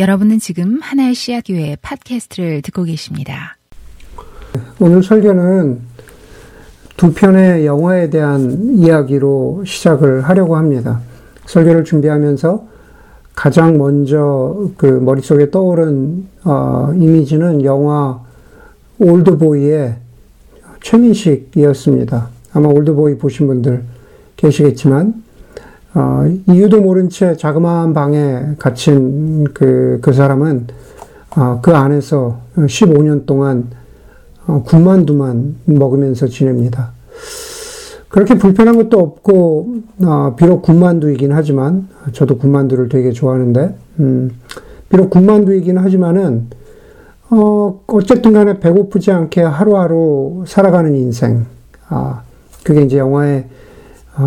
여러분은 지금 하나의 씨앗 교회 팟캐스트를 듣고 계십니다. 오늘 설교는 두 편의 영화에 대한 이야기로 시작을 하려고 합니다. 설교를 준비하면서 가장 먼저 그 머릿속에 떠오른 어, 이미지는 영화 올드보이의 최민식이었습니다. 아마 올드보이 보신 분들 계시겠지만 어, 이유도 모른 채 자그마한 방에 갇힌 그, 그 사람은 어, 그 안에서 15년 동안 어, 군만두만 먹으면서 지냅니다. 그렇게 불편한 것도 없고, 어, 비록 군만두이긴 하지만, 저도 군만두를 되게 좋아하는데, 음, 비록 군만두이긴 하지만은, 어, 어쨌든 간에 배고프지 않게 하루하루 살아가는 인생. 아, 그게 이제 영화의 어,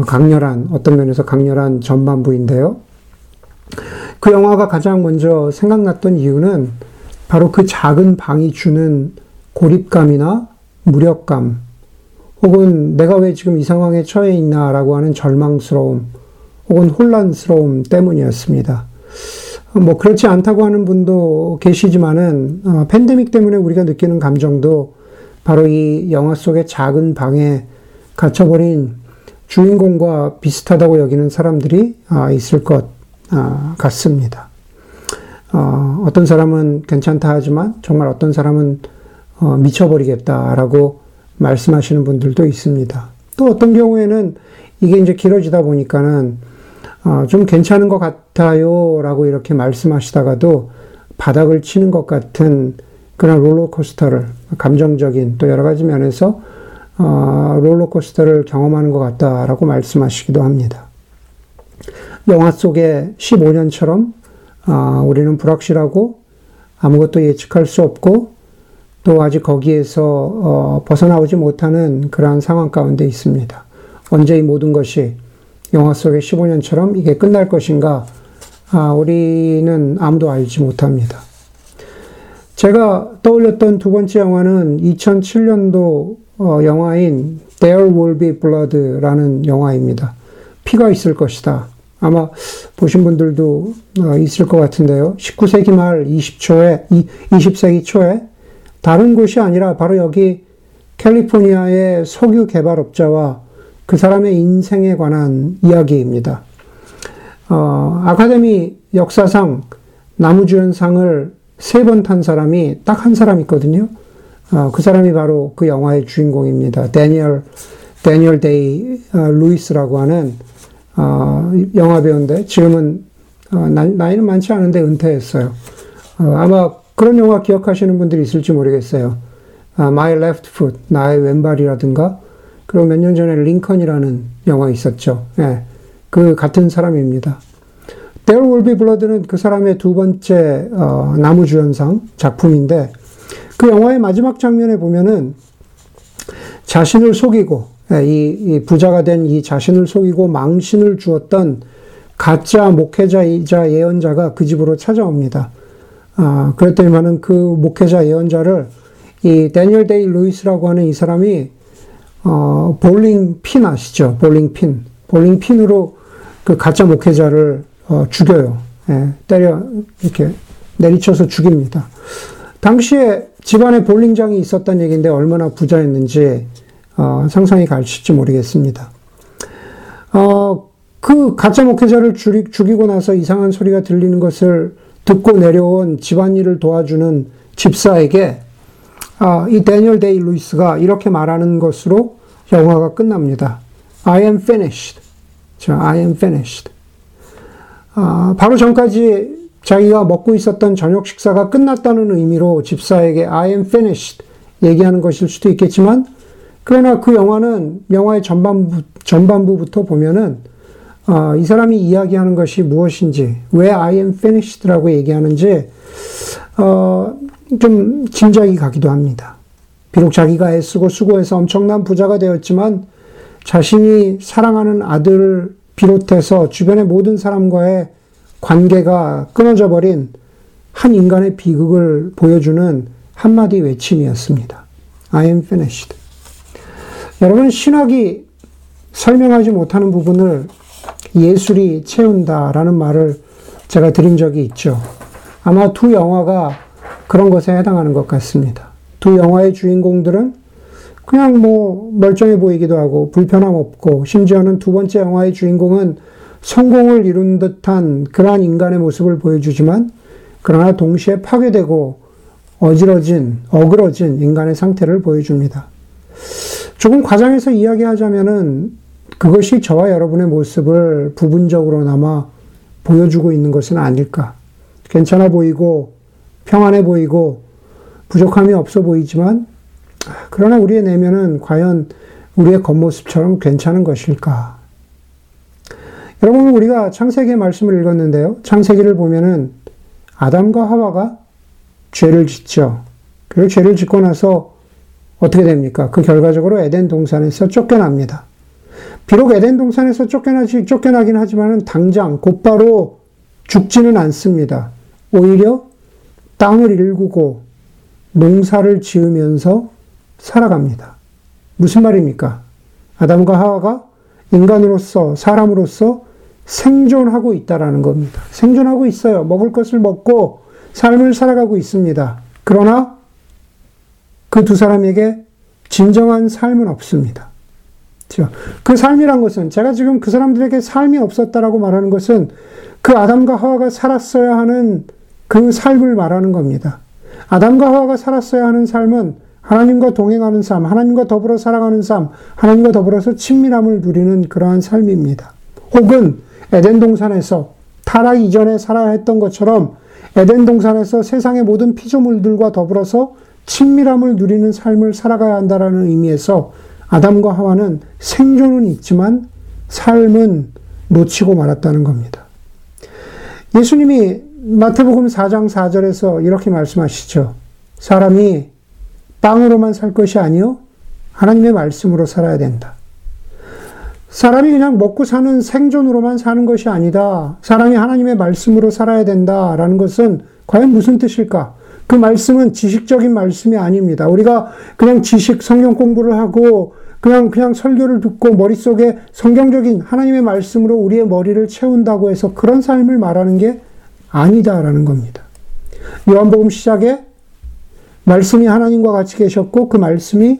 강렬한, 어떤 면에서 강렬한 전반부인데요. 그 영화가 가장 먼저 생각났던 이유는 바로 그 작은 방이 주는 고립감이나 무력감, 혹은 내가 왜 지금 이 상황에 처해 있나라고 하는 절망스러움, 혹은 혼란스러움 때문이었습니다. 뭐 그렇지 않다고 하는 분도 계시지만은 어, 팬데믹 때문에 우리가 느끼는 감정도 바로 이 영화 속의 작은 방에 갇혀버린 주인공과 비슷하다고 여기는 사람들이 아, 있을 것 아, 같습니다. 어, 어떤 사람은 괜찮다 하지만 정말 어떤 사람은 어, 미쳐버리겠다라고 말씀하시는 분들도 있습니다. 또 어떤 경우에는 이게 이제 길어지다 보니까는 좀 괜찮은 것 같아요라고 이렇게 말씀하시다가도 바닥을 치는 것 같은 그런 롤러코스터를 감정적인 또 여러 가지 면에서 어, 롤러코스터를 경험하는 것 같다라고 말씀하시기도 합니다. 영화 속에 15년처럼 어, 우리는 불확실하고 아무것도 예측할 수 없고 또 아직 거기에서 어, 벗어나오지 못하는 그러한 상황 가운데 있습니다. 언제 이 모든 것이 영화 속의 15년처럼 이게 끝날 것인가 아, 우리는 아무도 알지 못합니다. 제가 떠올렸던 두 번째 영화는 2007년도 어, 영화인 There Will Be Blood라는 영화입니다. 피가 있을 것이다. 아마 보신 분들도 어, 있을 것 같은데요. 19세기 말 20초에, 20세기 초에 다른 곳이 아니라 바로 여기 캘리포니아의 석유 개발업자와 그 사람의 인생에 관한 이야기입니다. 어, 아카데미 역사상 남우주연상을 세 번 탄 사람이 딱 한 사람 있거든요. 어, 그 사람이 바로 그 영화의 주인공입니다. 데니얼, 데니얼 데이 어, 루이스라고 하는 어, 영화 배우인데 지금은 어, 나이 는 많지 않은데 은퇴했어요. 어, 아마 그런 영화 기억하시는 분들이 있을지 모르겠어요. 아, My Left Foot, 나의 왼발이라든가 그리고 몇 년 전에 링컨이라는 영화 있었죠. 예, 그 같은 사람입니다. There Will Be Blood는 그 사람의 두 번째 어, 나무주연상 작품인데 그 영화의 마지막 장면에 보면은 자신을 속이고 예, 이, 부자가 된 이 자신을 속이고 망신을 주었던 가짜 목회자이자 예언자가 그 집으로 찾아옵니다. 아, 그랬더니만은 그 목회자 예언자를 이 데니얼 데이 루이스라고 하는 이 사람이 어, 볼링 핀 아시죠? 볼링 핀. 볼링 핀으로 그 가짜 목회자를 어, 죽여요. 예, 때려 이렇게 내리쳐서 죽입니다. 당시에 집안에 볼링장이 있었던 얘기인데 얼마나 부자였는지 어, 상상이 가실지 모르겠습니다. 어, 그 가짜 목회자를 죽이, 죽이고 나서 이상한 소리가 들리는 것을 듣고 내려온 집안일을 도와주는 집사에게 아, 이 데니얼 데이 루이스가 이렇게 말하는 것으로 영화가 끝납니다. I am finished. 자, I am finished. 아, 바로 전까지 자기가 먹고 있었던 저녁 식사가 끝났다는 의미로 집사에게 I am finished 얘기하는 것일 수도 있겠지만 그러나 그 영화는 영화의 전반부, 전반부부터 보면은 어, 이 사람이 이야기하는 것이 무엇인지 왜 I am finished라고 얘기하는지 어, 좀 짐작이 가기도 합니다. 비록 자기가 애쓰고 수고해서 엄청난 부자가 되었지만 자신이 사랑하는 아들을 비롯해서 주변의 모든 사람과의 관계가 끊어져 버린 한 인간의 비극을 보여주는 한마디 외침이었습니다. I am finished. 여러분, 신학이 설명하지 못하는 부분을 예술이 채운다라는 말을 제가 드린 적이 있죠. 아마 두 영화가 그런 것에 해당하는 것 같습니다. 두 영화의 주인공들은 그냥 뭐 멀쩡해 보이기도 하고 불편함 없고 심지어는 두 번째 영화의 주인공은 성공을 이룬 듯한 그러한 인간의 모습을 보여주지만 그러나 동시에 파괴되고 어지러진, 어그러진 인간의 상태를 보여줍니다. 조금 과장해서 이야기하자면은 그것이 저와 여러분의 모습을 부분적으로나마 보여주고 있는 것은 아닐까. 괜찮아 보이고, 평안해 보이고, 부족함이 없어 보이지만, 그러나 우리의 내면은 과연 우리의 겉모습처럼 괜찮은 것일까? 여러분, 우리가 창세기의 말씀을 읽었는데요. 창세기를 보면은 아담과 하와가 죄를 짓죠. 그리고 죄를 짓고 나서 어떻게 됩니까? 그 결과적으로 에덴 동산에서 쫓겨납니다. 비록 에덴 동산에서 쫓겨나지, 쫓겨나긴 하지만 당장 곧바로 죽지는 않습니다. 오히려 땅을 일구고 농사를 지으면서 살아갑니다. 무슨 말입니까? 아담과 하와가 인간으로서, 사람으로서 생존하고 있다라는 겁니다. 생존하고 있어요. 먹을 것을 먹고 삶을 살아가고 있습니다. 그러나 그 두 사람에게 진정한 삶은 없습니다. 그 삶이란 것은 제가 지금 그 사람들에게 삶이 없었다라고 말하는 것은 그 아담과 하와가 살았어야 하는 그 삶을 말하는 겁니다. 아담과 하와가 살았어야 하는 삶은 하나님과 동행하는 삶, 하나님과 더불어 살아가는 삶, 하나님과 더불어서 친밀함을 누리는 그러한 삶입니다. 혹은 에덴 동산에서 타락 이전에 살아야 했던 것처럼 에덴 동산에서 세상의 모든 피조물들과 더불어서 친밀함을 누리는 삶을 살아가야 한다라는 의미에서 아담과 하와는 생존은 있지만 삶은 놓치고 말았다는 겁니다. 예수님이 마태복음 4장 4절에서 이렇게 말씀하시죠. 사람이 빵으로만 살 것이 아니요 하나님의 말씀으로 살아야 된다. 사람이 그냥 먹고 사는 생존으로만 사는 것이 아니다. 사람이 하나님의 말씀으로 살아야 된다라는 것은 과연 무슨 뜻일까? 그 말씀은 지식적인 말씀이 아닙니다. 우리가 그냥 지식 성경 공부를 하고 그냥 그냥 설교를 듣고 머릿속에 성경적인 하나님의 말씀으로 우리의 머리를 채운다고 해서 그런 삶을 말하는 게 아니다라는 겁니다. 요한복음 시작에 말씀이 하나님과 같이 계셨고 그 말씀이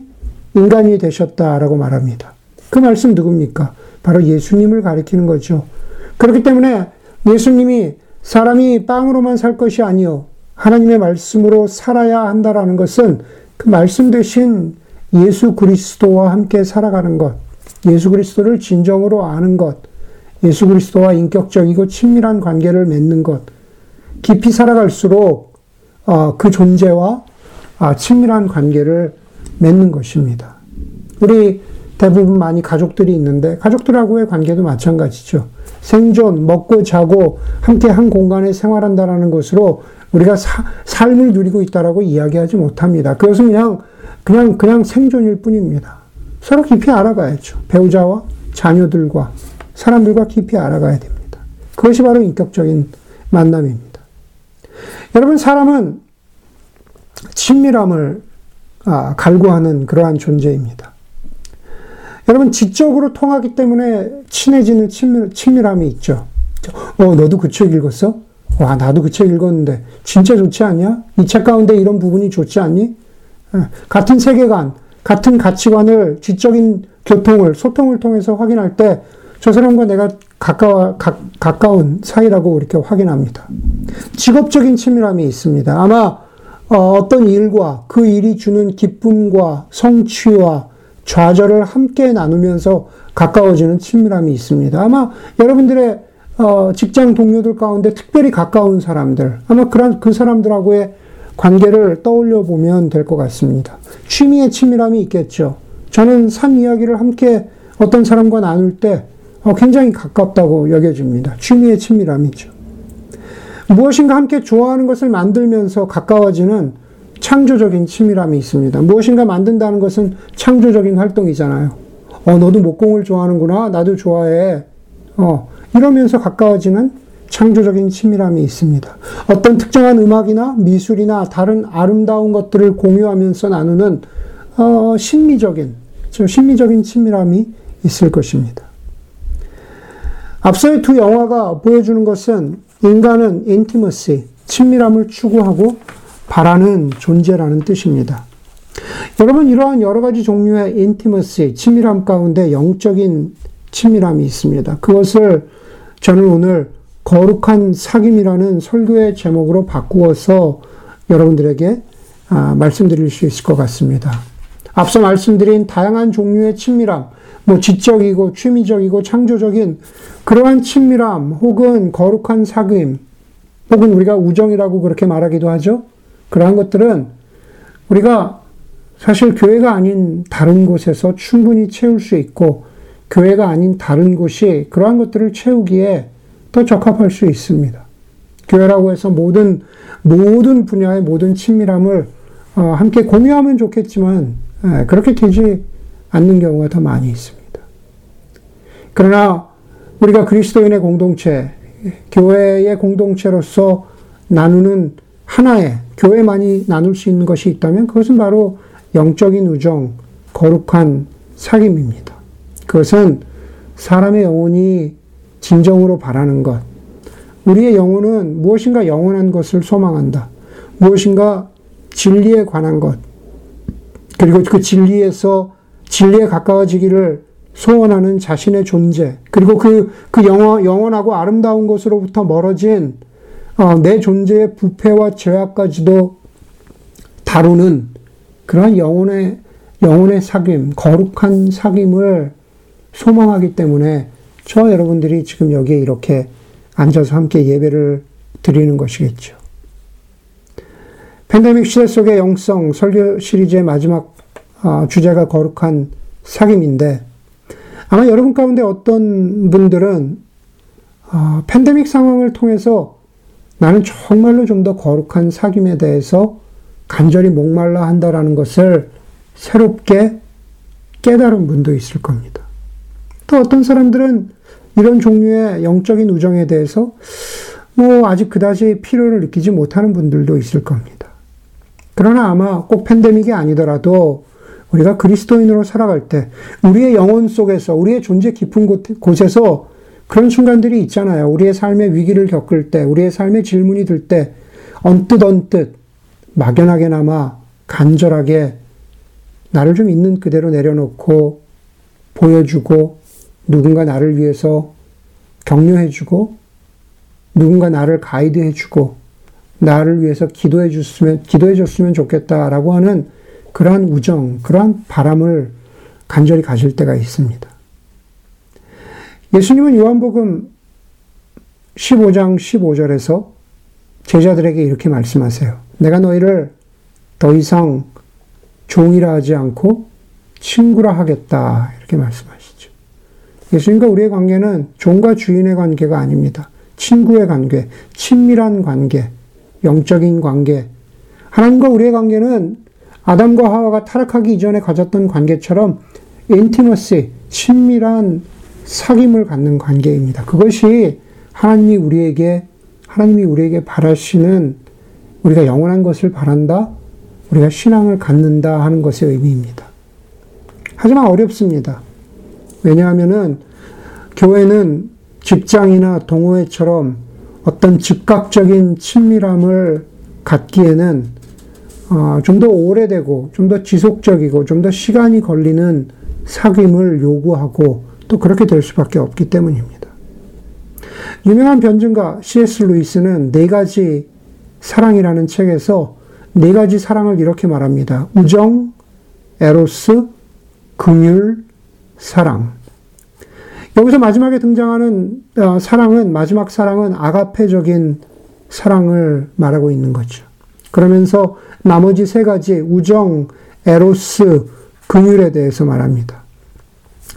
인간이 되셨다라고 말합니다. 그 말씀 누굽니까? 바로 예수님을 가리키는 거죠. 그렇기 때문에 예수님이 사람이 빵으로만 살 것이 아니요 하나님의 말씀으로 살아야 한다라는 것은 그 말씀 대신 예수 그리스도와 함께 살아가는 것, 예수 그리스도를 진정으로 아는 것, 예수 그리스도와 인격적이고 친밀한 관계를 맺는 것, 깊이 살아갈수록 어, 그 존재와 아, 친밀한 관계를 맺는 것입니다. 우리 대부분 많이 가족들이 있는데 가족들하고의 관계도 마찬가지죠. 생존, 먹고 자고 함께 한 공간에 생활한다라는 것으로 우리가 사, 삶을 누리고 있다라고 이야기하지 못합니다. 그것은 그냥 그냥 그냥 생존일 뿐입니다. 서로 깊이 알아가야죠. 배우자와 자녀들과 사람들과 깊이 알아가야 됩니다. 그것이 바로 인격적인 만남입니다. 여러분 사람은 친밀함을 아, 갈구하는 그러한 존재입니다. 여러분, 지적으로 통하기 때문에 친해지는 친밀, 친밀함이 있죠. 어, 너도 그 책 읽었어? 와, 나도 그 책 읽었는데, 진짜 좋지 않냐? 이 책 가운데 이런 부분이 좋지 않니? 예, 같은 세계관, 같은 가치관을, 지적인 교통을, 소통을 통해서 확인할 때, 저 사람과 내가 가까워, 가, 가까운 사이라고 이렇게 확인합니다. 직업적인 친밀함이 있습니다. 아마, 어, 떤 일과 그 일이 주는 기쁨과 성취와 좌절을 함께 나누면서 가까워지는 친밀함이 있습니다. 아마 여러분들의 어, 직장 동료들 가운데 특별히 가까운 사람들, 아마 그런 그 사람들하고의 관계를 떠올려 보면 될 것 같습니다. 취미의 친밀함이 있겠죠. 저는 산 이야기를 함께 어떤 사람과 나눌 때 어, 굉장히 가깝다고 여겨집니다. 취미의 친밀함이죠. 무엇인가 함께 좋아하는 것을 만들면서 가까워지는 창조적인 친밀함이 있습니다. 무엇인가 만든다는 것은 창조적인 활동이잖아요. 어, 너도 목공을 좋아하는구나. 나도 좋아해. 어, 이러면서 가까워지는 창조적인 친밀함이 있습니다. 어떤 특정한 음악이나 미술이나 다른 아름다운 것들을 공유하면서 나누는 어, 심미적인, 심미적인 친밀함이 있을 것입니다. 앞서의 두 영화가 보여주는 것은 인간은 인티머시, 친밀함을 추구하고 바라는 존재라는 뜻입니다. 여러분, 이러한 여러 가지 종류의 인티머시, 친밀함 가운데 영적인 친밀함이 있습니다. 그것을 저는 오늘 거룩한 사귐이라는 설교의 제목으로 바꾸어서 여러분들에게 아, 말씀드릴 수 있을 것 같습니다. 앞서 말씀드린 다양한 종류의 친밀함, 뭐 지적이고 취미적이고 창조적인 그러한 친밀함 혹은 거룩한 사귐 혹은 우리가 우정이라고 그렇게 말하기도 하죠. 그러한 것들은 우리가 사실 교회가 아닌 다른 곳에서 충분히 채울 수 있고 교회가 아닌 다른 곳이 그러한 것들을 채우기에 더 적합할 수 있습니다. 교회라고 해서 모든 모든 분야의 모든 친밀함을 어, 함께 공유하면 좋겠지만 예, 그렇게 되지 않는 경우가 더 많이 있습니다. 그러나 우리가 그리스도인의 공동체, 교회의 공동체로서 나누는 하나의 교회만이 나눌 수 있는 것이 있다면 그것은 바로 영적인 우정, 거룩한 사귐입니다. 그것은 사람의 영혼이 진정으로 바라는 것. 우리의 영혼은 무엇인가 영원한 것을 소망한다. 무엇인가 진리에 관한 것. 그리고 그 진리에서 진리에 가까워지기를 소원하는 자신의 존재, 그리고 그, 그 영원, 영원하고 아름다운 것으로부터 멀어진 어, 내 존재의 부패와 죄악까지도 다루는 그러한 영혼의, 영혼의 사귐, 거룩한 사귐을 소망하기 때문에 저 여러분들이 지금 여기에 이렇게 앉아서 함께 예배를 드리는 것이겠죠. 팬데믹 시대 속의 영성 설교 시리즈의 마지막 어, 주제가 거룩한 사귐인데 아마 여러분 가운데 어떤 분들은 어, 팬데믹 상황을 통해서 나는 정말로 좀 더 거룩한 사귐에 대해서 간절히 목말라 한다라는 것을 새롭게 깨달은 분도 있을 겁니다. 또 어떤 사람들은 이런 종류의 영적인 우정에 대해서 뭐 아직 그다지 필요를 느끼지 못하는 분들도 있을 겁니다. 그러나 아마 꼭 팬데믹이 아니더라도 우리가 그리스도인으로 살아갈 때 우리의 영혼 속에서 우리의 존재 깊은 곳, 에서 그런 순간들이 있잖아요. 우리의 삶의 위기를 겪을 때, 우리의 삶의 질문이 들 때 언뜻 언뜻 막연하게나마 간절하게 나를 좀 있는 그대로 내려놓고 보여주고 누군가 나를 위해서 격려해주고 누군가 나를 가이드해주고 나를 위해서 기도해 줬으면 기도해 줬으면 좋겠다라고 하는 그러한 우정, 그러한 바람을 간절히 가질 때가 있습니다. 예수님은 요한복음 15장 15절에서 제자들에게 이렇게 말씀하세요. 내가 너희를 더 이상 종이라 하지 않고 친구라 하겠다. 이렇게 말씀하시죠. 예수님과 우리의 관계는 종과 주인의 관계가 아닙니다. 친구의 관계, 친밀한 관계, 영적인 관계. 하나님과 우리의 관계는 아담과 하와가 타락하기 이전에 가졌던 관계처럼 인티머시, 친밀한 사귐을 갖는 관계입니다. 그것이 하나님이 우리에게 하나님이 우리에게 바라시는 우리가 영원한 것을 바란다, 우리가 신앙을 갖는다 하는 것의 의미입니다. 하지만 어렵습니다. 왜냐하면은 교회는 직장이나 동호회처럼 어떤 즉각적인 친밀함을 갖기에는 어, 좀 더 오래되고 좀 더 지속적이고 좀 더 시간이 걸리는 사귐을 요구하고 또 그렇게 될 수밖에 없기 때문입니다. 유명한 변증가 C.S. 루이스는 네 가지 사랑이라는 책에서 네 가지 사랑을 이렇게 말합니다. 우정, 에로스, 긍휼, 사랑. 여기서 마지막에 등장하는 어, 사랑은 마지막 사랑은 아가페적인 사랑을 말하고 있는 거죠. 그러면서 나머지 세 가지 우정, 에로스, 긍휼에 대해서 말합니다.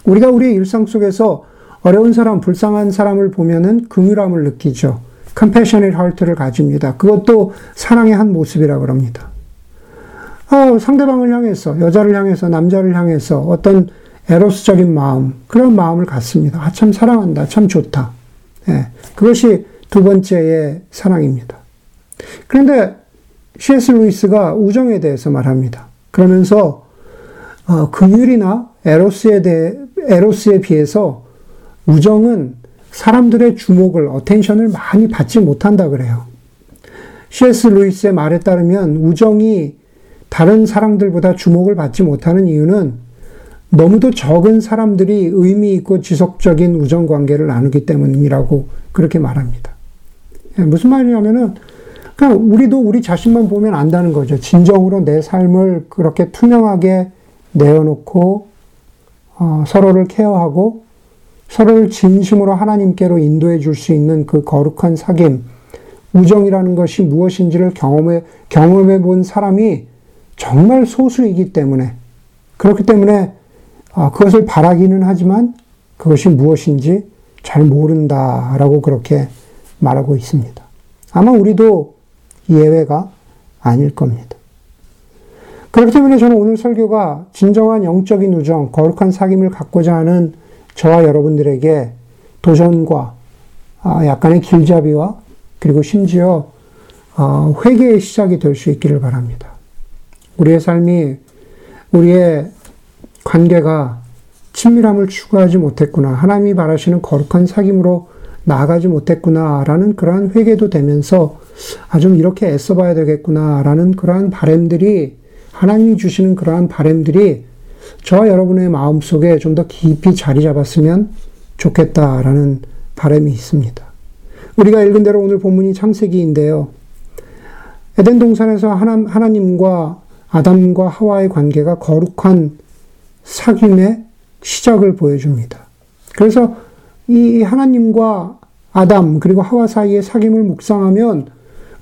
우리가 우리의 일상 속에서 어려운 사람, 불쌍한 사람을 보면은 긍휼함을 느끼죠. compassionate heart를 가집니다. 그것도 사랑의 한 모습이라 그럽니다. 아, 상대방을 향해서, 여자를 향해서, 남자를 향해서 어떤 에로스적인 마음, 그런 마음을 갖습니다. 아, 참 사랑한다. 참 좋다. 예, 그것이 두 번째의 사랑입니다. 그런데 C.S. 루이스가 우정에 대해서 말합니다. 그러면서 어, 긍휼이나 에로스에 대해 에로스에 비해서 우정은 사람들의 주목을 attention을 많이 받지 못한다 그래요. C.S. 루이스의 말에 따르면 우정이 다른 사람들보다 주목을 받지 못하는 이유는 너무도 적은 사람들이 의미 있고 지속적인 우정 관계를 나누기 때문이라고 그렇게 말합니다. 예, 무슨 말이냐면은 그냥 우리도 우리 자신만 보면 안다는 거죠. 진정으로 내 삶을 그렇게 투명하게 내어놓고 어, 서로를 케어하고 서로를 진심으로 하나님께로 인도해 줄 수 있는 그 거룩한 사귐, 우정이라는 것이 무엇인지를 경험해, 경험해 본 사람이 정말 소수이기 때문에, 그렇기 때문에 어, 그것을 바라기는 하지만 그것이 무엇인지 잘 모른다라고 그렇게 말하고 있습니다. 아마 우리도 예외가 아닐 겁니다. 그렇기 때문에 저는 오늘 설교가 진정한 영적인 우정, 거룩한 사귐을 갖고자 하는 저와 여러분들에게 도전과 아, 약간의 길잡이와 그리고 심지어 어, 회개의 시작이 될 수 있기를 바랍니다. 우리의 삶이 우리의 관계가 친밀함을 추구하지 못했구나. 하나님이 바라시는 거룩한 사귐으로 나아가지 못했구나라는 그러한 회개도 되면서 아, 좀 이렇게 애써봐야 되겠구나라는 그러한 바램들이 하나님이 주시는 그러한 바램들이 저와 여러분의 마음 속에 좀 더 깊이 자리 잡았으면 좋겠다라는 바람이 있습니다. 우리가 읽은 대로 오늘 본문이 창세기인데요. 에덴 동산에서 하나, 하나 님과 아담과 하와의 관계가 거룩한 사귐의 시작을 보여줍니다. 그래서 이 하나님과 아담 그리고 하와 사이의 사귐을 묵상하면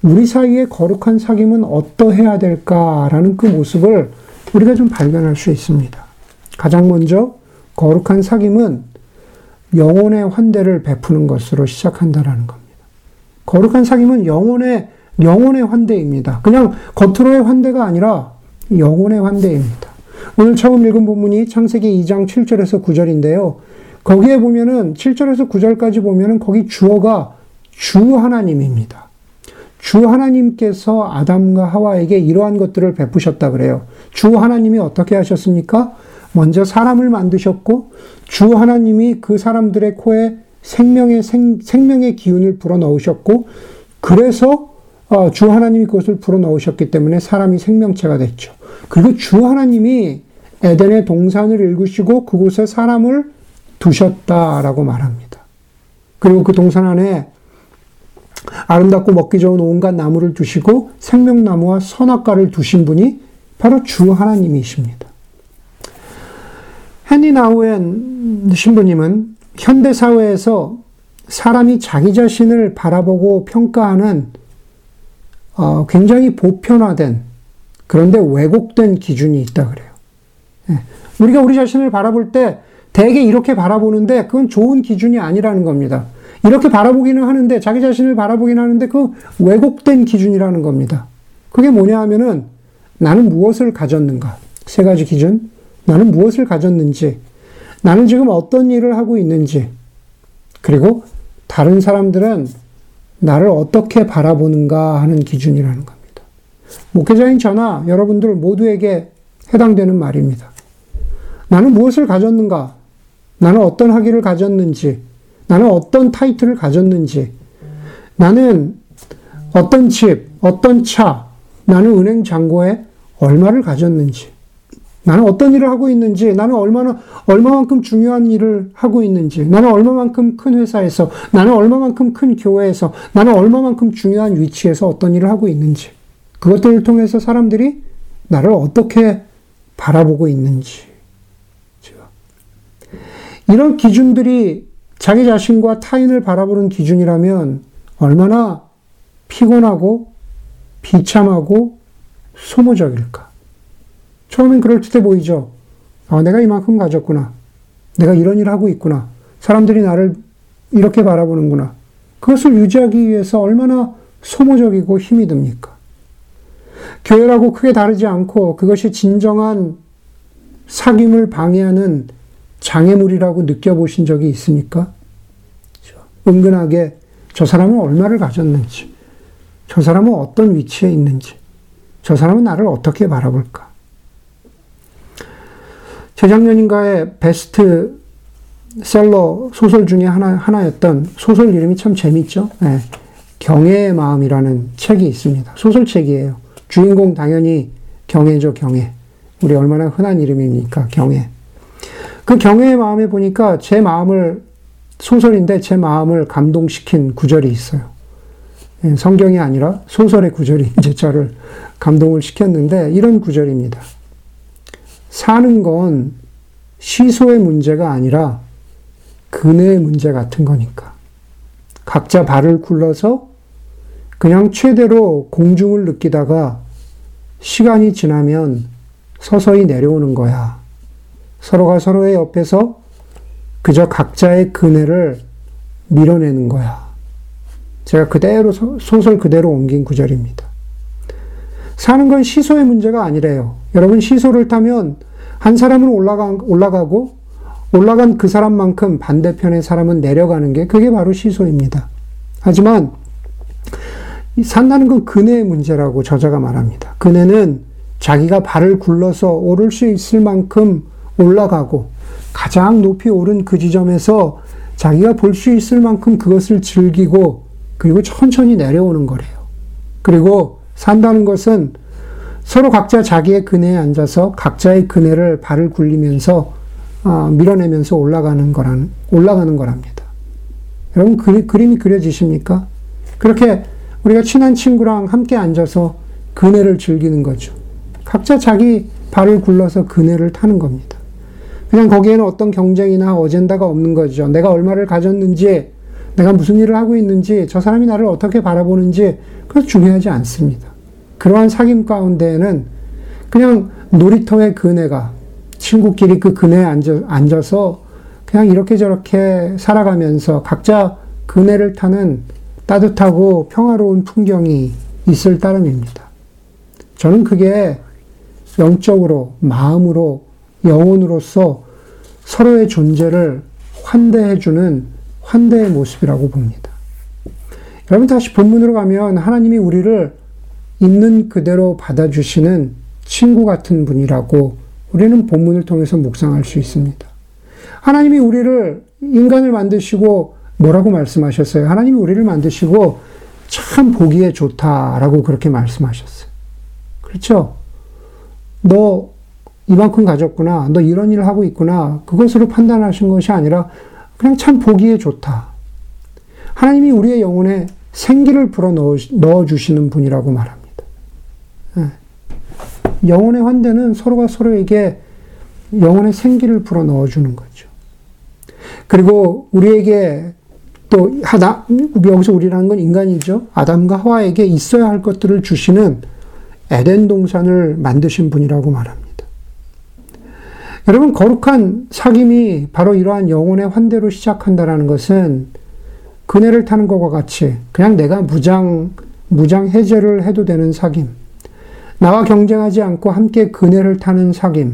우리 사이의 거룩한 사귐은 어떠해야 될까라는 그 모습을 우리가 좀 발견할 수 있습니다. 가장 먼저 거룩한 사귐은 영혼의 환대를 베푸는 것으로 시작한다라는 겁니다. 거룩한 사귐은 영혼의 영혼의 환대입니다. 그냥 겉으로의 환대가 아니라 영혼의 환대입니다. 오늘 처음 읽은 본문이 창세기 2장 7절에서 9절인데요. 거기에 보면은 7절에서 9절까지 보면은 거기 주어가 주 하나님입니다. 주 하나님께서 아담과 하와에게 이러한 것들을 베푸셨다 그래요. 주 하나님이 어떻게 하셨습니까? 먼저 사람을 만드셨고 주 하나님이 그 사람들의 코에 생명의 생, 생명의 기운을 불어 넣으셨고 그래서 어, 주 하나님이 그것을 불어 넣으셨기 때문에 사람이 생명체가 됐죠. 그리고 주 하나님이 에덴의 동산을 일구시고 그곳에 사람을 두셨다라고 말합니다. 그리고 그 동산 안에 아름답고 먹기 좋은 온갖 나무를 두시고 생명나무와 선악과를 두신 분이 바로 주 하나님이십니다. 헨리 나우엔 신부님은 현대 사회에서 사람이 자기 자신을 바라보고 평가하는 어, 굉장히 보편화된 그런데 왜곡된 기준이 있다 그래요. 예. 우리가 우리 자신을 바라볼 때 대개 이렇게 바라보는데 그건 좋은 기준이 아니라는 겁니다. 이렇게 바라보기는 하는데 자기 자신을 바라보기는 하는데 그 왜곡된 기준이라는 겁니다. 그게 뭐냐 하면은 나는 무엇을 가졌는가? 세 가지 기준. 나는 무엇을 가졌는지, 나는 지금 어떤 일을 하고 있는지, 그리고 다른 사람들은 나를 어떻게 바라보는가 하는 기준이라는 겁니다. 목회자인 저나 여러분들 모두에게 해당되는 말입니다. 나는 무엇을 가졌는가? 나는 어떤 학위를 가졌는지, 나는 어떤 타이틀을 가졌는지, 나는 어떤 집, 어떤 차, 나는 은행 잔고에 얼마를 가졌는지, 나는 어떤 일을 하고 있는지, 나는 얼마나, 얼마만큼 중요한 일을 하고 있는지, 나는 얼마만큼 큰 회사에서, 나는 얼마만큼 큰 교회에서, 나는 얼마만큼 중요한 위치에서 어떤 일을 하고 있는지, 그것들을 통해서 사람들이 나를 어떻게 바라보고 있는지. 이런 기준들이 자기 자신과 타인을 바라보는 기준이라면 얼마나 피곤하고 비참하고 소모적일까. 처음엔 그럴듯해 보이죠. 아, 내가 이만큼 가졌구나. 내가 이런 일을 하고 있구나. 사람들이 나를 이렇게 바라보는구나. 그것을 유지하기 위해서 얼마나 소모적이고 힘이 듭니까? 교회라고 크게 다르지 않고 그것이 진정한 사귐을 방해하는 장애물이라고 느껴보신 적이 있습니까? 은근하게 저 사람은 얼마를 가졌는지, 저 사람은 어떤 위치에 있는지, 저 사람은 나를 어떻게 바라볼까? 재작년인가에 베스트 셀러 소설 중에 하나, 하나였던 소설 이름이 참 재밌죠. 네. 경애의 마음이라는 책이 있습니다. 소설책이에요. 주인공 당연히 경애죠, 경애. 우리 얼마나 흔한 이름입니까, 경애. 그 경애의 마음에 보니까 제 마음을, 소설인데 제 마음을 감동시킨 구절이 있어요. 예, 성경이 아니라 소설의 구절이 이제 저를 감동을 시켰는데 이런 구절입니다. 사는 건 시소의 문제가 아니라 그네의 문제 같은 거니까. 각자 발을 굴러서 그냥 최대로 공중을 느끼다가 시간이 지나면 서서히 내려오는 거야. 서로가 서로의 옆에서 그저 각자의 그네를 밀어내는 거야. 제가 그대로 소설 그대로 옮긴 구절입니다. 사는 건 시소의 문제가 아니래요. 여러분 시소를 타면 한 사람은 올라가, 올라가고 올라간 그 사람만큼 반대편의 사람은 내려가는 게 그게 바로 시소입니다. 하지만 산다는 건 그네의 문제라고 저자가 말합니다. 그네는 자기가 발을 굴러서 오를 수 있을 만큼 올라가고 가장 높이 오른 그 지점에서 자기가 볼 수 있을 만큼 그것을 즐기고 그리고 천천히 내려오는 거래요. 그리고 산다는 것은 서로 각자 자기의 그네에 앉아서 각자의 그네를 발을 굴리면서 어, 밀어내면서 올라가는 거란 올라가는 거랍니다. 여러분 그, 그림이 그려지십니까? 그렇게 우리가 친한 친구랑 함께 앉아서 그네를 즐기는 거죠. 각자 자기 발을 굴러서 그네를 타는 겁니다. 그냥 거기에는 어떤 경쟁이나 어젠다가 없는 거죠. 내가 얼마를 가졌는지, 내가 무슨 일을 하고 있는지, 저 사람이 나를 어떻게 바라보는지, 그것 중요하지 않습니다. 그러한 사귐 가운데에는 그냥 놀이터의 그네가 친구끼리 그 그네에 앉아, 앉아 서 그냥 이렇게 저렇게 살아가면서 각자 그네를 타는 따뜻하고 평화로운 풍경이 있을 따름입니다. 저는 그게 영적으로, 마음으로, 영혼으로서 서로의 존재를 환대해주는 환대의 모습이라고 봅니다. 여러분 다시 본문으로 가면 하나님이 우리를 있는 그대로 받아주시는 친구 같은 분이라고 우리는 본문을 통해서 묵상할 수 있습니다. 하나님이 우리를 인간을 만드시고 뭐라고 말씀하셨어요? 하나님이 우리를 만드시고 참 보기에 좋다라고 그렇게 말씀하셨어요. 그렇죠? 너 이만큼 가졌구나. 너 이런 일을 하고 있구나. 그것으로 판단하신 것이 아니라 그냥 참 보기에 좋다. 하나님이 우리의 영혼에 생기를 불어 넣어 주시는 분이라고 말합니다. 예. 영혼의 환대는 서로가 서로에게 영혼의 생기를 불어 넣어 주는 거죠. 그리고 우리에게 또 하다 여기서 우리라는 건 인간이죠. 아담과 하와에게 있어야 할 것들을 주시는 에덴 동산을 만드신 분이라고 말합니다. 여러분 거룩한 사귐이 바로 이러한 영혼의 환대로 시작한다라는 것은 그네를 타는 것과 같이 그냥 내가 무장 무장 해제를 해도 되는 사귐, 나와 경쟁하지 않고 함께 그네를 타는 사귐,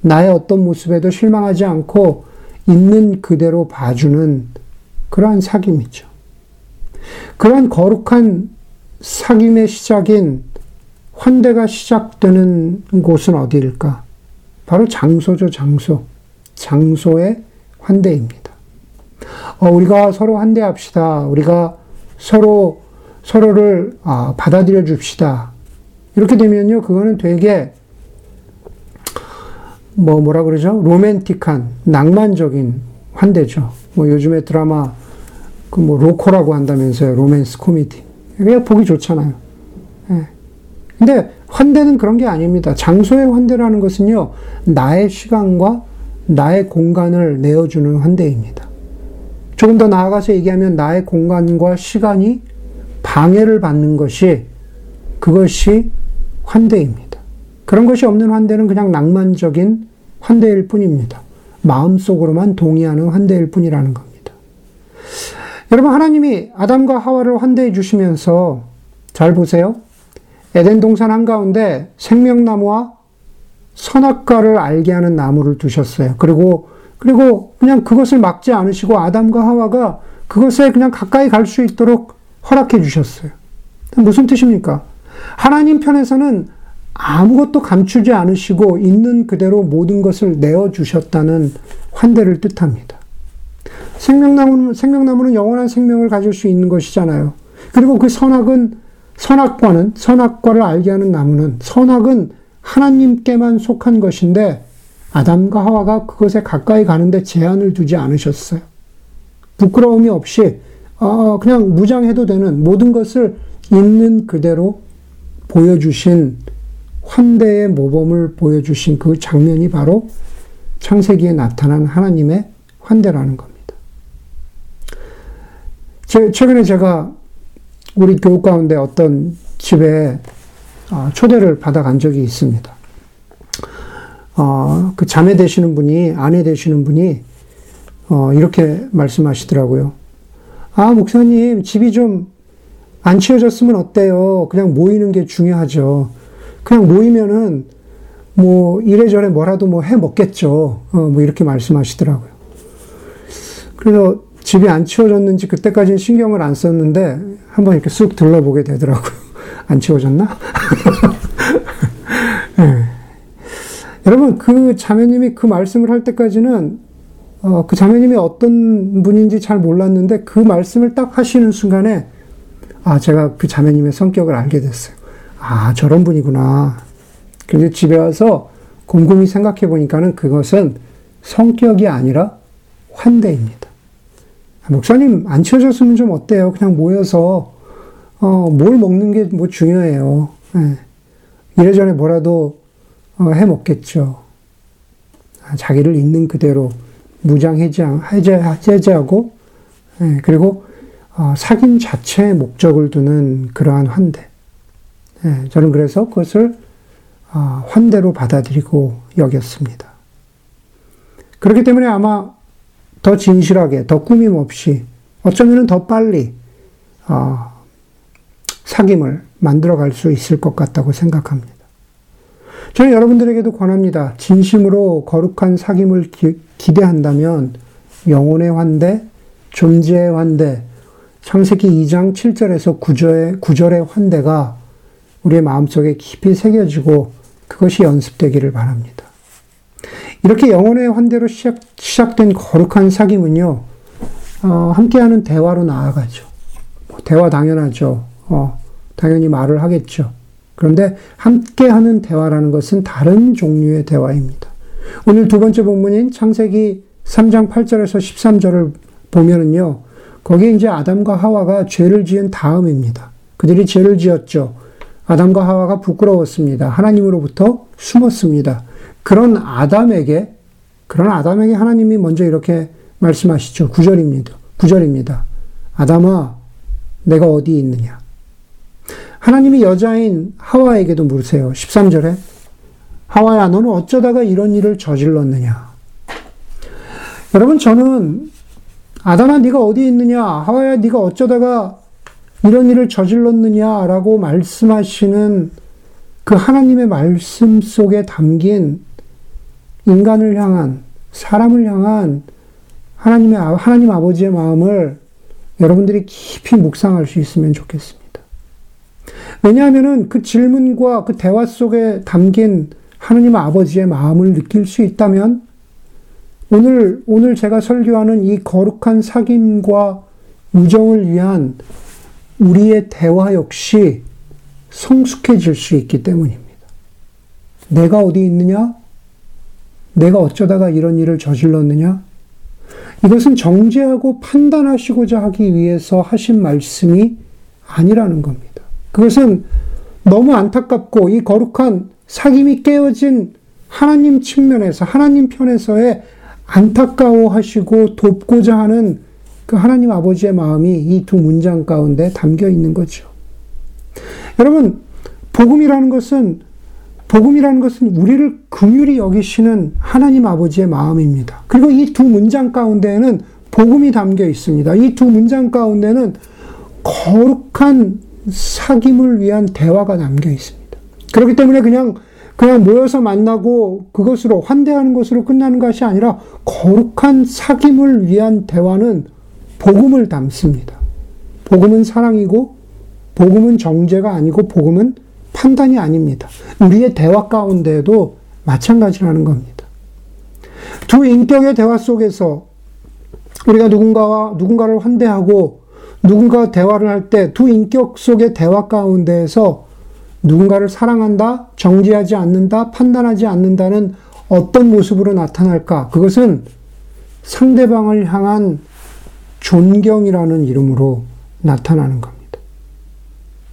나의 어떤 모습에도 실망하지 않고 있는 그대로 봐주는 그러한 사귐이죠. 그러한 거룩한 사귐의 시작인 환대가 시작되는 곳은 어디일까? 바로 장소죠, 장소. 장소의 환대입니다. 어, 우리가 서로 환대합시다. 우리가 서로, 서로를 아, 받아들여 줍시다. 이렇게 되면요, 그거는 되게, 뭐, 뭐라 그러죠? 로맨틱한, 낭만적인 환대죠. 뭐, 요즘에 드라마, 그 뭐, 로코라고 한다면서요. 로맨스 코미디. 그냥 보기 좋잖아요. 예. 근데 환대는 그런 게 아닙니다. 장소의 환대라는 것은요, 나의 시간과 나의 공간을 내어주는 환대입니다. 조금 더 나아가서 얘기하면 나의 공간과 시간이 방해를 받는 것이 그것이 환대입니다. 그런 것이 없는 환대는 그냥 낭만적인 환대일 뿐입니다. 마음속으로만 동의하는 환대일 뿐이라는 겁니다. 여러분, 하나님이 아담과 하와를 환대해 주시면서 잘 보세요. 에덴 동산 한가운데 생명나무와 선악과를 알게 하는 나무를 두셨어요. 그리고, 그리고 그냥 그것을 막지 않으시고 아담과 하와가 그것에 그냥 가까이 갈 수 있도록 허락해 주셨어요. 무슨 뜻입니까? 하나님 편에서는 아무것도 감추지 않으시고 있는 그대로 모든 것을 내어 주셨다는 환대를 뜻합니다. 생명나무는, 생명나무는 영원한 생명을 가질 수 있는 것이잖아요. 그리고 그 선악은 선악과는 선악과를 알게 하는 나무는 선악은 하나님께만 속한 것인데 아담과 하와가 그것에 가까이 가는데 제한을 두지 않으셨어요. 부끄러움이 없이 어, 그냥 무장해도 되는 모든 것을 있는 그대로 보여주신 환대의 모범을 보여주신 그 장면이 바로 창세기에 나타난 하나님의 환대라는 겁니다. 최근에 제가 우리 교육 가운데 어떤 집에 아, 초대를 받아간 적이 있습니다. 어, 그 자매 되시는 분이, 아내 되시는 분이, 어, 이렇게 말씀하시더라고요. 아, 목사님, 집이 좀 안 치워졌으면 어때요? 그냥 모이는 게 중요하죠. 그냥 모이면은, 뭐, 이래저래 뭐라도 뭐 해 먹겠죠. 어, 뭐 이렇게 말씀하시더라고요. 그래서 집이 안 치워졌는지 그때까지는 신경을 안 썼는데, 한번 이렇게 쑥 들러보게 되더라고요. 안 치워졌나? 네. 여러분, 그 자매님이 그 말씀을 할 때까지는, 어, 그 자매님이 어떤 분인지 잘 몰랐는데, 그 말씀을 딱 하시는 순간에, 아, 제가 그 자매님의 성격을 알게 됐어요. 아, 저런 분이구나. 그래서 집에 와서 곰곰이 생각해 보니까는 그것은 성격이 아니라 환대입니다. 아, 목사님, 안 치워졌으면 좀 어때요? 그냥 모여서, 어, 뭘 먹는 게 뭐 중요해요. 네. 이래저래 뭐라도 어, 해 먹겠죠. 아, 자기를 있는 그대로 무장 해제, 해제, 하고 예, 그리고 어, 사귐 자체의 목적을 두는 그러한 환대. 예, 저는 그래서 그것을 어, 환대로 받아들이고 여겼습니다. 그렇기 때문에 아마 더 진실하게, 더 꾸밈 없이, 어쩌면 더 빨리 사귐을 만들어 갈 수 있을 것 같다고 생각합니다. 저는 여러분들에게도 권합니다. 진심으로 거룩한 사귐을 기, 대한다면 영혼의 환대, 존재의 환대, 창세기 2장 7절에서 9절의, 9절의 환대가 우리의 마음속에 깊이 새겨지고 그것이 연습되기를 바랍니다. 이렇게 영혼의 환대로 시작, 시작 된 거룩한 사귐은요, 어, 함께하는 대화로 나아가죠. 뭐 대화 당연하죠. 어, 당연히 말을 하겠죠. 그런데 함께 하는 대화라는 것은 다른 종류의 대화입니다. 오늘 두 번째 본문인 창세기 3장 8절에서 13절을 보면은요, 거기에 이제 아담과 하와가 죄를 지은 다음입니다. 그들이 죄를 지었죠. 아담과 하와가 부끄러웠습니다. 하나님으로부터 숨었습니다. 그런 아담에게, 그런 아담에게 하나님이 먼저 이렇게 말씀하시죠. 9절입니다. 9절입니다. 아담아, 내가 어디 있느냐? 하나님이 여자인 하와에게도 물으세요. 13절에 하와야 너는 어쩌다가 이런 일을 저질렀느냐? 여러분 저는 아담아 네가 어디 있느냐? 하와야 네가 어쩌다가 이런 일을 저질렀느냐라고 말씀하시는 그 하나님의 말씀 속에 담긴 인간을 향한 사람을 향한 하나님의 하나님 아버지의 마음을 여러분들이 깊이 묵상할 수 있으면 좋겠습니다. 왜냐하면은 그 질문과 그 대화 속에 담긴 하느님 아버지의 마음을 느낄 수 있다면 오늘, 오늘 제가 설교하는 이 거룩한 사귐과 우정을 위한 우리의 대화 역시 성숙해질 수 있기 때문입니다. 내가 어디 있느냐? 내가 어쩌다가 이런 일을 저질렀느냐? 이것은 정죄하고 판단하시고자 하기 위해서 하신 말씀이 아니라는 겁니다. 그것은 너무 안타깝고 이 거룩한 사귐이 깨어진 하나님 측면에서 하나님 편에서의 안타까워하시고 돕고자 하는 그 하나님 아버지의 마음이 이 두 문장 가운데 담겨 있는 거죠. 여러분, 복음이라는 것은 복음이라는 것은 우리를 긍휼히 여기시는 하나님 아버지의 마음입니다. 그리고 이 두 문장 가운데에는 복음이 담겨 있습니다. 이 두 문장 가운데는 거룩한 사귐을 위한 대화가 담겨 있습니다. 그렇기 때문에 그냥 그냥 모여서 만나고 그것으로 환대하는 것으로 끝나는 것이 아니라 거룩한 사귐을 위한 대화는 복음을 담습니다. 복음은 사랑이고 복음은 정죄가 아니고 복음은 판단이 아닙니다. 우리의 대화 가운데에도 마찬가지라는 겁니다. 두 인격의 대화 속에서 우리가 누군가와 누군가를 환대하고 누군가 대화를 할 때 두 인격 속의 대화 가운데에서 누군가를 사랑한다, 정지하지 않는다, 판단하지 않는다는 어떤 모습으로 나타날까? 그것은 상대방을 향한 존경이라는 이름으로 나타나는 겁니다.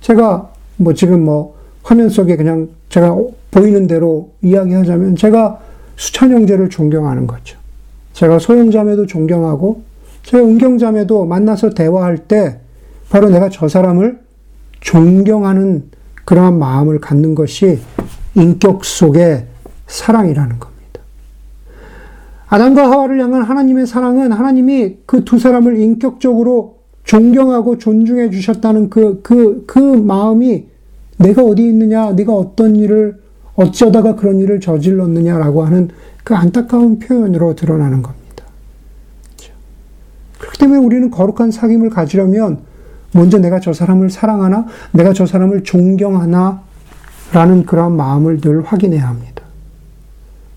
제가 뭐 지금 뭐 화면 속에 그냥 제가 보이는 대로 이야기하자면 제가 수찬 형제를 존경하는 거죠. 제가 소형자매도 존경하고 제가 은경 자매도 만나서 대화할 때 바로 내가 저 사람을 존경하는 그러한 마음을 갖는 것이 인격 속의 사랑이라는 겁니다. 아담과 하와를 향한 하나님의 사랑은 하나님이 그 두 사람을 인격적으로 존경하고 존중해 주셨다는 그, 그, 그 마음이 내가 어디 있느냐, 네가 어떤 일을, 어쩌다가 그런 일을 저질렀느냐라고 하는 그 안타까운 표현으로 드러나는 겁니다. 그렇죠? 그렇기 때문에 우리는 거룩한 사귐을 가지려면 먼저 내가 저 사람을 사랑하나, 내가 저 사람을 존경하나, 라는 그런 마음을 늘 확인해야 합니다.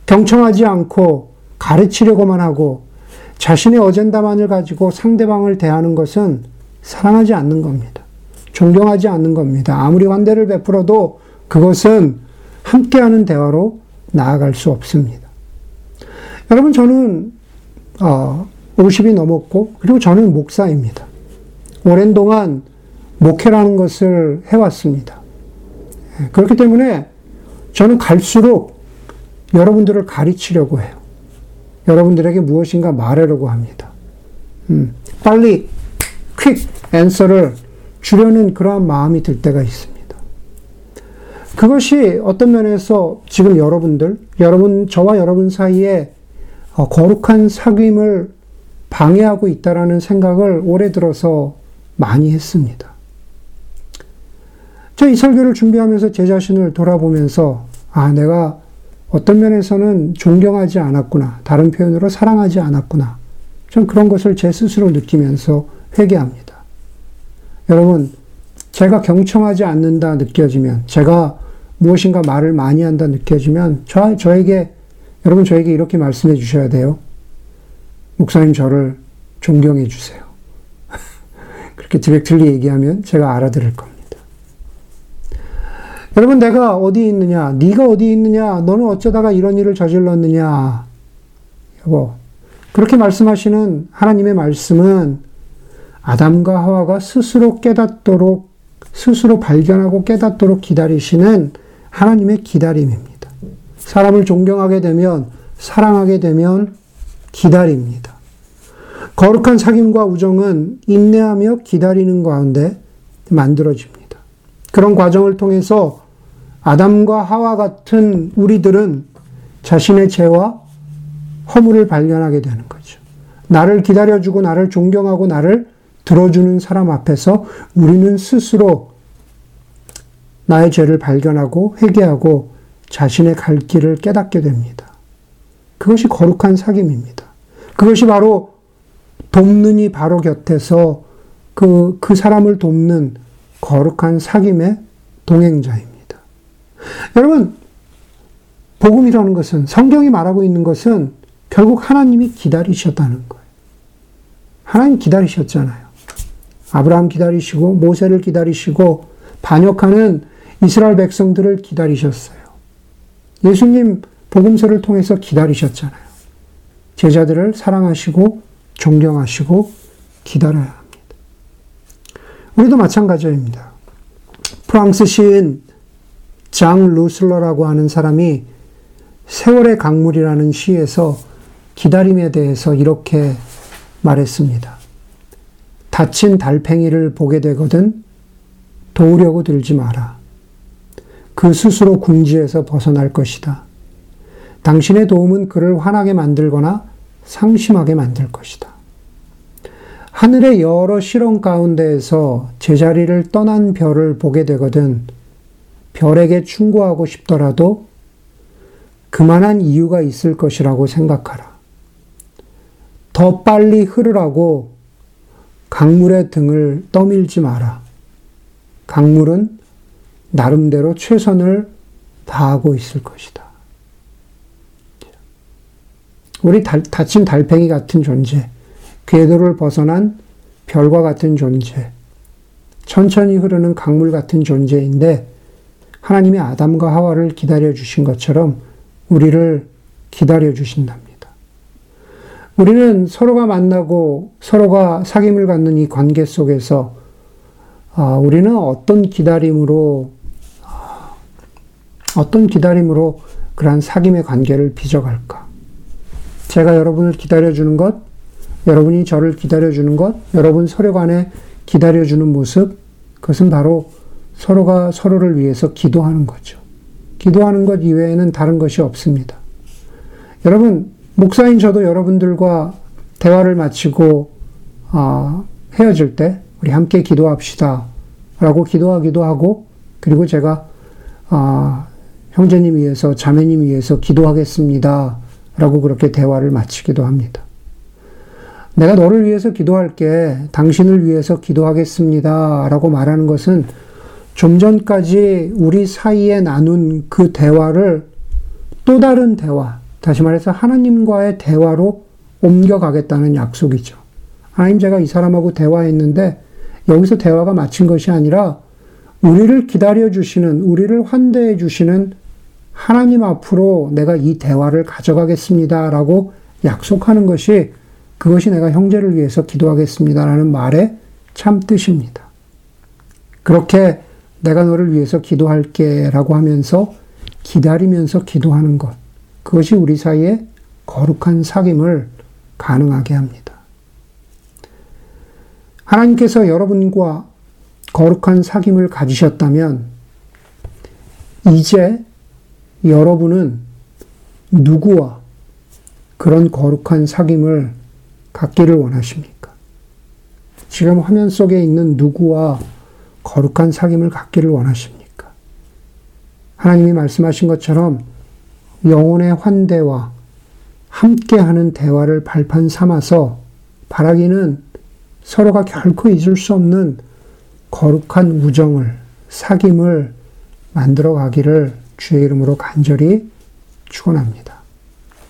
경청하지 않고 가르치려고만 하고 자신의 어젠다만을 가지고 상대방을 대하는 것은 사랑하지 않는 겁니다. 존경하지 않는 겁니다. 아무리 환대를 베풀어도 그것은 함께하는 대화로 나아갈 수 없습니다. 여러분, 저는, 어, 50이 넘었고, 그리고 저는 목사입니다. 오랜 동안 목회라는 것을 해왔습니다. 예, 그렇기 때문에 저는 갈수록 여러분들을 가르치려고 해요. 여러분들에게 무엇인가 말하려고 합니다. 음, 빨리 퀵 앤서를 주려는 그러한 마음이 들 때가 있습니다. 그것이 어떤 면에서 지금 여러분들, 여러분, 저와 여러분 사이에 어, 거룩한 사귐을 방해하고 있다라는 생각을 올해 들어서 많이 했습니다. 저 이 설교를 준비하면서 제 자신을 돌아보면서, 아, 내가 어떤 면에서는 존경하지 않았구나. 다른 표현으로 사랑하지 않았구나. 전 그런 것을 제 스스로 느끼면서 회개합니다. 여러분, 제가 경청하지 않는다 느껴지면, 제가 무엇인가 말을 많이 한다 느껴지면, 저, 저에게, 여러분 저에게 이렇게 말씀해 주셔야 돼요. 목사님 저를 존경해 주세요. 그렇게 디렉틀리 얘기하면 제가 알아들을 겁니다. 여러분 내가 어디 있느냐? 네가 어디 있느냐? 너는 어쩌다가 이런 일을 저질렀느냐? 여보. 그렇게 말씀하시는 하나님의 말씀은 아담과 하와가 스스로 깨닫도록 스스로 발견하고 깨닫도록 기다리시는 하나님의 기다림입니다. 사람을 존경하게 되면 사랑하게 되면 기다립니다. 거룩한 사귐과 우정은 인내하며 기다리는 가운데 만들어집니다. 그런 과정을 통해서 아담과 하와 같은 우리들은 자신의 죄와 허물을 발견하게 되는 거죠. 나를 기다려주고 나를 존경하고 나를 들어주는 사람 앞에서 우리는 스스로 나의 죄를 발견하고 회개하고 자신의 갈 길을 깨닫게 됩니다. 그것이 거룩한 사귐입니다. 그것이 바로 돕는 이 바로 곁에서 그, 그 사람을 돕는 거룩한 사귐의 동행자입니다. 여러분, 복음이라는 것은, 성경이 말하고 있는 것은 결국 하나님이 기다리셨다는 거예요. 하나님 기다리셨잖아요. 아브라함 기다리시고, 모세를 기다리시고, 반역하는 이스라엘 백성들을 기다리셨어요. 예수님 복음서를 통해서 기다리셨잖아요. 제자들을 사랑하시고, 존경하시고, 기다려야 합니다. 우리도 마찬가지입니다. 프랑스 시인 장 루슬러라고 하는 사람이 세월의 강물이라는 시에서 기다림에 대해서 이렇게 말했습니다. 다친 달팽이를 보게 되거든 도우려고 들지 마라. 그 스스로 궁지에서 벗어날 것이다. 당신의 도움은 그를 화나게 만들거나 상심하게 만들 것이다. 하늘의 여러 실험 가운데에서 제자리를 떠난 별을 보게 되거든 별에게 충고하고 싶더라도 그만한 이유가 있을 것이라고 생각하라. 더 빨리 흐르라고 강물의 등을 떠밀지 마라. 강물은 나름대로 최선을 다하고 있을 것이다. 우리 달, 다친 달팽이 같은 존재, 궤도를 벗어난 별과 같은 존재, 천천히 흐르는 강물 같은 존재인데 하나님이 아담과 하와를 기다려 주신 것처럼 우리를 기다려 주신답니다. 우리는 서로가 만나고 서로가 사귐을 갖는 이 관계 속에서 아, 우리는 어떤 기다림으로 아, 어떤 기다림으로 그러한 사귐의 관계를 빚어갈까? 제가 여러분을 기다려주는 것, 여러분이 저를 기다려주는 것, 여러분 서로 간에 기다려주는 모습, 그것은 바로 서로가 서로를 위해서 기도하는 거죠. 기도하는 것 이외에는 다른 것이 없습니다. 여러분, 목사인 저도 여러분들과 대화를 마치고 어, 헤어질 때 우리 함께 기도합시다. 라고 기도하기도 하고 그리고 제가 어, 형제님 위해서 자매님 위해서 기도하겠습니다. 라고 그렇게 대화를 마치기도 합니다. 내가 너를 위해서 기도할게. 당신을 위해서 기도하겠습니다. 라고 말하는 것은 좀 전까지 우리 사이에 나눈 그 대화를 또 다른 대화, 다시 말해서 하나님과의 대화로 옮겨가겠다는 약속이죠. 하나님 제가 이 사람하고 대화했는데 여기서 대화가 마친 것이 아니라 우리를 기다려 주시는, 우리를 환대해 주시는 하나님 앞으로 내가 이 대화를 가져가겠습니다. 라고 약속하는 것이 그것이 내가 형제를 위해서 기도하겠습니다라는 말의 참 뜻입니다. 그렇게 내가 너를 위해서 기도할게 라고 하면서 기다리면서 기도하는 것. 그것이 우리 사이에 거룩한 사귐을 가능하게 합니다. 하나님께서 여러분과 거룩한 사귐을 가지셨다면 이제 여러분은 누구와 그런 거룩한 사귐을 갖기를 원하십니까? 지금 화면 속에 있는 누구와 거룩한 사귐을 갖기를 원하십니까? 하나님이 말씀하신 것처럼 영혼의 환대와 함께하는 대화를 발판 삼아서 바라기는 서로가 결코 잊을 수 없는 거룩한 우정을, 사귐을 만들어 가기를 주의 이름으로 간절히 축원합니다.